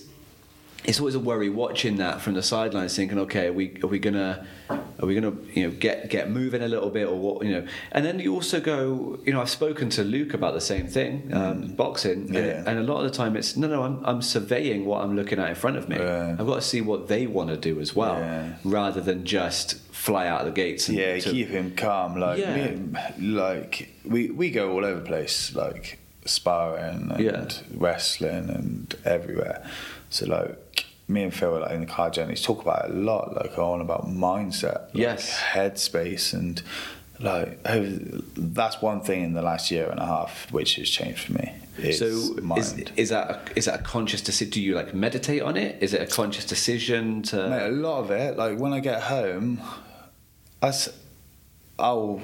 It's always a worry watching that from the sidelines, thinking, okay, are we are we gonna are we gonna you know get get moving a little bit or what you know? And then you also go, you know, I've spoken to Luke about the same thing, um, boxing, and, Yeah. and a lot of the time it's no, no, I'm I'm surveying what I'm looking at in front of me. Yeah. I've got to see what they want to do as well, Yeah. rather than just fly out of the gates. And Yeah, to- keep him calm. Like, me, like we we go all over the place, like sparring and wrestling and everywhere. So like me and Phil, like in the car journeys, talk about it a lot. Like on about mindset, like, Yes. headspace, and like over- that's one thing in the last year and a half which has changed for me. Is So is, mind. is that a, is that a conscious decision? Do you like meditate on it? Is it a conscious decision to? Mate, a lot of it, like when I get home, I s- I'll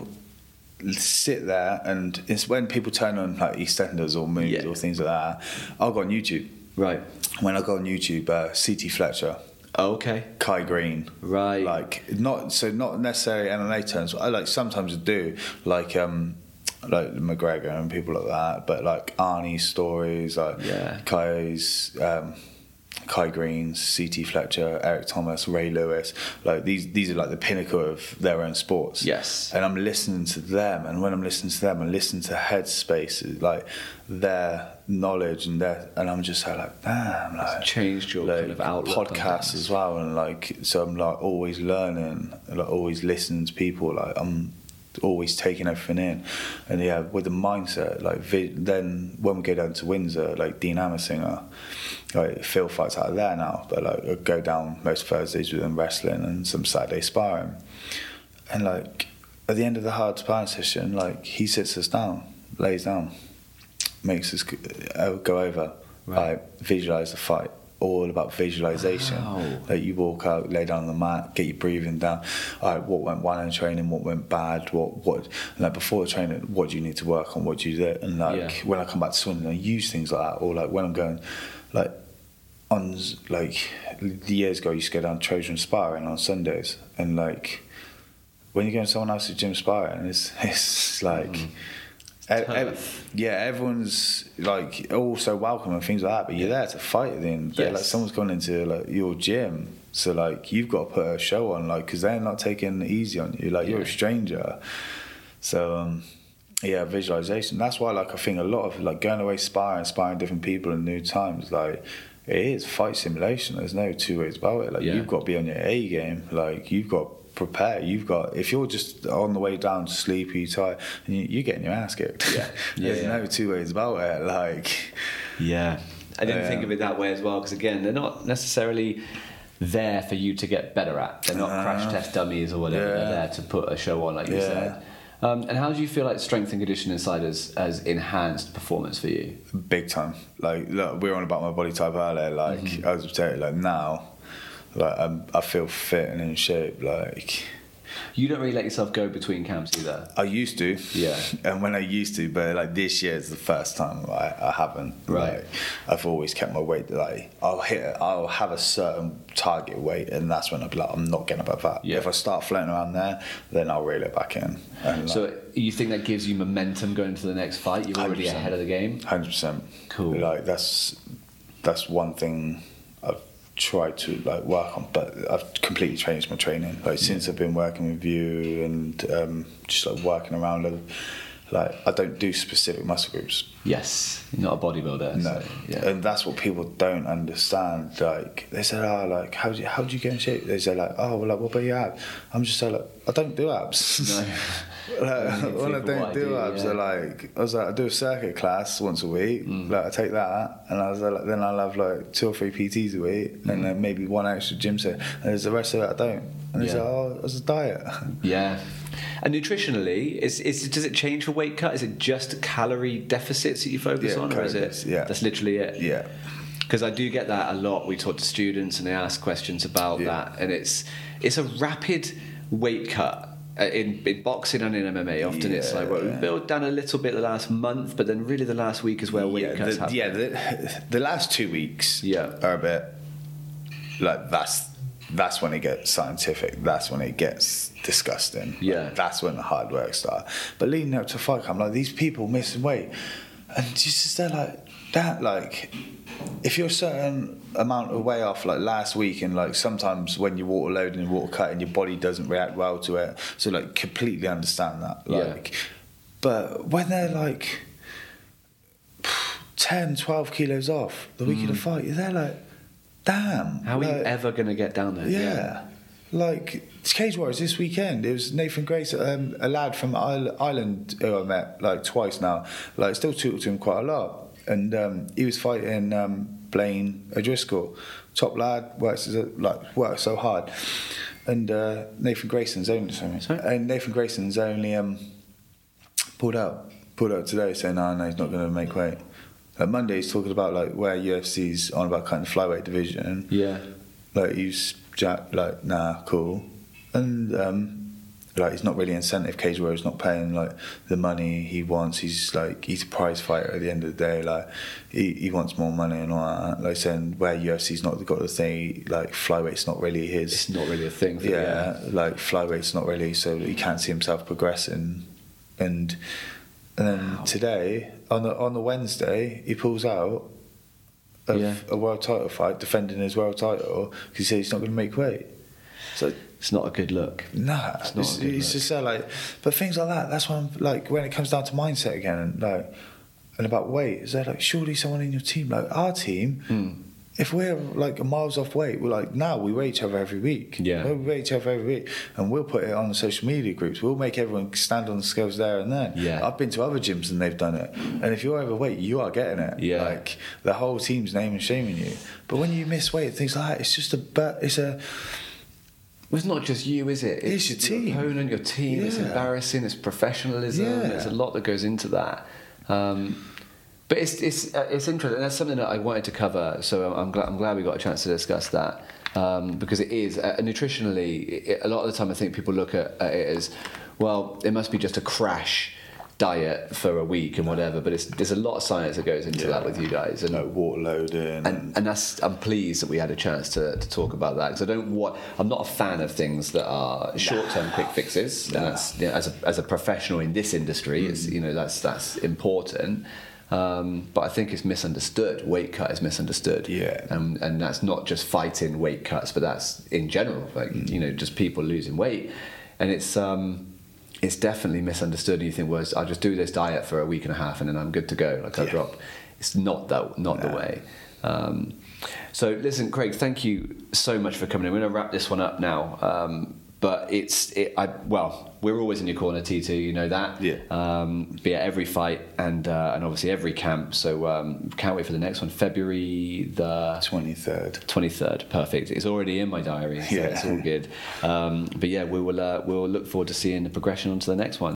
sit there and it's when people turn on like EastEnders or movies Yeah. or things like that. I'll go on YouTube. Right. When I go on YouTube, uh, CT Fletcher, Oh, okay. Kai Greene, Right. Like not so not necessarily MMA terms. I like sometimes I do like um like McGregor and people like that, but like Arnie's stories, like Yeah. Kai's um, Kai Greene's, CT Fletcher, Eric Thomas, Ray Lewis, like these these are like the pinnacle of their own sports. Yes. And I'm listening to them, and when I'm listening to them, I listen to Headspace, like their knowledge and that, and I'm just like, damn, like changed your kind of outlook podcasts as well, and like so I'm like always learning, like always listening to people, like I'm always taking everything in, and yeah, with the mindset, like vi- then when we go down to Windsor, like Dean Hammersinger, like Phil fights out of there now, but like I go down most Thursdays with him wrestling and some Saturday sparring, and like at the end of the hard sparring session, like he sits us down, lays down. Makes us uh, go over. Right. Like visualize the fight. All about visualization. Wow. Like you walk out, lay down on the mat, get your breathing down. All right, what went well in training? What went bad? What what? And like before the training, what do you need to work on? What do you do? And like Yeah. when I come back to Swindon, I use things like that. Or like when I'm going, like on like years ago, I used to go down Trojan sparring on Sundays, and like when you go in someone else's gym sparring, it's it's like. e- ev- yeah, everyone's like also welcome and things like that, but you're there to fight at the end. of. Like Yes. someone's gone into like your gym, so like you've got to put a show on, like because they're not taking it easy on you. Like you're a stranger, so um, yeah, visualization. That's why like I think a lot of like going away sparring, sparring different people in new times, like it is fight simulation. There's no two ways about it. Like Yeah. you've got to be on your A game. Like you've got prepare. You've got if you're just on the way down sleepy, tired, and you, you're getting your ass kicked. Yeah. Yeah, There's yeah. no two ways about it. Like Yeah. I didn't Yeah. think of it that way as well because again, they're not necessarily there for you to get better at. They're not No. crash test dummies or whatever. They're there to put a show on, like you Yeah. said. Um, and how do you feel like strength and conditioning side has, has enhanced performance for you? big time. Like look, we were on about my body type earlier. Like Mm-hmm. I was saying, like now, like I'm, I feel fit and in shape. Like You don't really let yourself go between camps either. I used to. Yeah. And when I used to, but like this year is the first time I, I haven't. Right. Like, I've always kept my weight. Like I'll hit. I'll have a certain target weight, and that's when I'll be like, I'm not getting above that. Yeah. If I start floating around there, then I'll reel it back in. And like, So you think that gives you momentum going into the next fight? You're already 100%. ahead of the game. Hundred percent. Cool. Like that's that's one thing tried to like work on, but I've completely changed my training. Like since I've been working with you and um, just like working around, like I don't do specific muscle groups. Yes, you're not a bodybuilder. No, so, yeah. and that's what people don't understand. Like they said, "Oh, like how do you, how do you get in shape?" They say, "Like, oh, well, like what about your abs?" I'm just like, I don't do abs. No. like, Only when I people don't I do, abs, yeah. I like I was like I do a circuit class once a week. Mm. Like I take that, and I was like, then I'll have like two or three PTs a week, Mm. and then maybe one extra gym set, and there's the rest of it I don't. And it's Yeah. like, oh, it's a diet. Yeah. And nutritionally, is, is does it change for weight cut? Is it just calorie deficits that you focus Yeah, on, or is it? yeah. That's literally it. yeah. Because I do get that a lot. We talk to students and they ask questions about Yeah. that, and it's it's a rapid weight cut. Uh, In, in boxing and in MMA, often it's like well, we Yeah. built down a little bit the last month, but then really the last week is where weight yeah, cuts the, happen. yeah, the, the last two weeks Yeah. are a bit like that's that's when it gets scientific. That's when it gets disgusting. Like, Yeah. that's when the hard work starts. But leading up to fight, I'm like these people missing weight, and just they're like that. Like if you're a certain amount of way off, like last week, and like sometimes when you're water loading and water cutting, and your body doesn't react well to it. So like completely understand that. Yeah. Like, but when they're like 10, 12 kilos off the week of the fight, you're there like, damn. Mm. How are you ever going to get down there? Yeah. Like, it's Cage Warriors this weekend. It was Nathan Grace, um, a lad from Ireland who I met like twice now. Like, still talk to him quite a lot. And um, he was fighting um, Blaine O'Driscoll. Top lad, works as a, like works so hard. And uh, Nathan Grayson's only sorry. Sorry? And Nathan Grayson's only um, pulled out, pulled out today, saying, "No, no, he's not going to make weight." Like Monday, he's talking about like where UFC's on about cutting the flyweight division. Yeah. Like he's jack, like nah, cool, and um, like he's not really incentive. Cage Warriors not paying like the money he wants. He's like he's a prize fighter at the end of the day. Like he, he wants more money and all that. Like saying where UFC's not got the thing. Like flyweight's not really his. It's not really a thing for yeah, like flyweight's not really so he can't see himself progressing and and then today on the on the Wednesday he pulls out of Yeah. a world title fight defending his world title because he said he's not going to make weight so It's not a good look. No, It's it's, not a good it's look. just so like but things like that that's when like when it comes down to mindset again and like and about weight is there like surely someone in your team like our team Hmm. if we're like miles off weight, we're like now we weigh each other every week. Yeah. we weigh each other every week, and we'll put it on the social media groups. We'll make everyone stand on the scales there and then. Yeah. I've been to other gyms and they've done it, and if you're overweight, you are getting it. Yeah. like the whole team's name and shaming you. But when you miss weight, things like that, it's just a but it's a Well, it's not just you, is it? It's your team. opponent, your team. It's embarrassing. It's professionalism. Yeah. There's a lot that goes into that. Um, But it's it's uh, it's interesting. That's something that I wanted to cover. So I'm glad I'm glad we got a chance to discuss that um, because it is uh, nutritionally. It, a lot of the time, I think people look at, at it as well. It must be just a crash diet for a week and whatever. But it's, there's a lot of science that goes into Yeah. that with you guys. And, No water loading. and, and that's I'm pleased that we had a chance to, to talk about that because I don't want I'm not a fan of things that are short term quick fixes and that's you know, as a as a professional in this industry Mm. it's you know that's that's important um, but I think it's misunderstood weight cut is misunderstood Yeah. and and that's not just fighting weight cuts but that's in general like Mm. you know just people losing weight and it's um it's definitely misunderstood and you think well I'll just do this diet for a week and a half and then I'm good to go like I'll Yeah. drop it's not that not the way um, so listen, Craig, thank you so much for coming in. We're going to wrap this one up now. Um, but it's it, I well, we're always in your corner, T2. You know that. Yeah. Um, be at every fight and uh, and obviously every camp. So um, can't wait for the next one, February the 23rd. 23rd. Perfect. It's already in my diary. So Yeah. it's all good. Um, but yeah, we will uh, we'll look forward to seeing the progression onto the next one.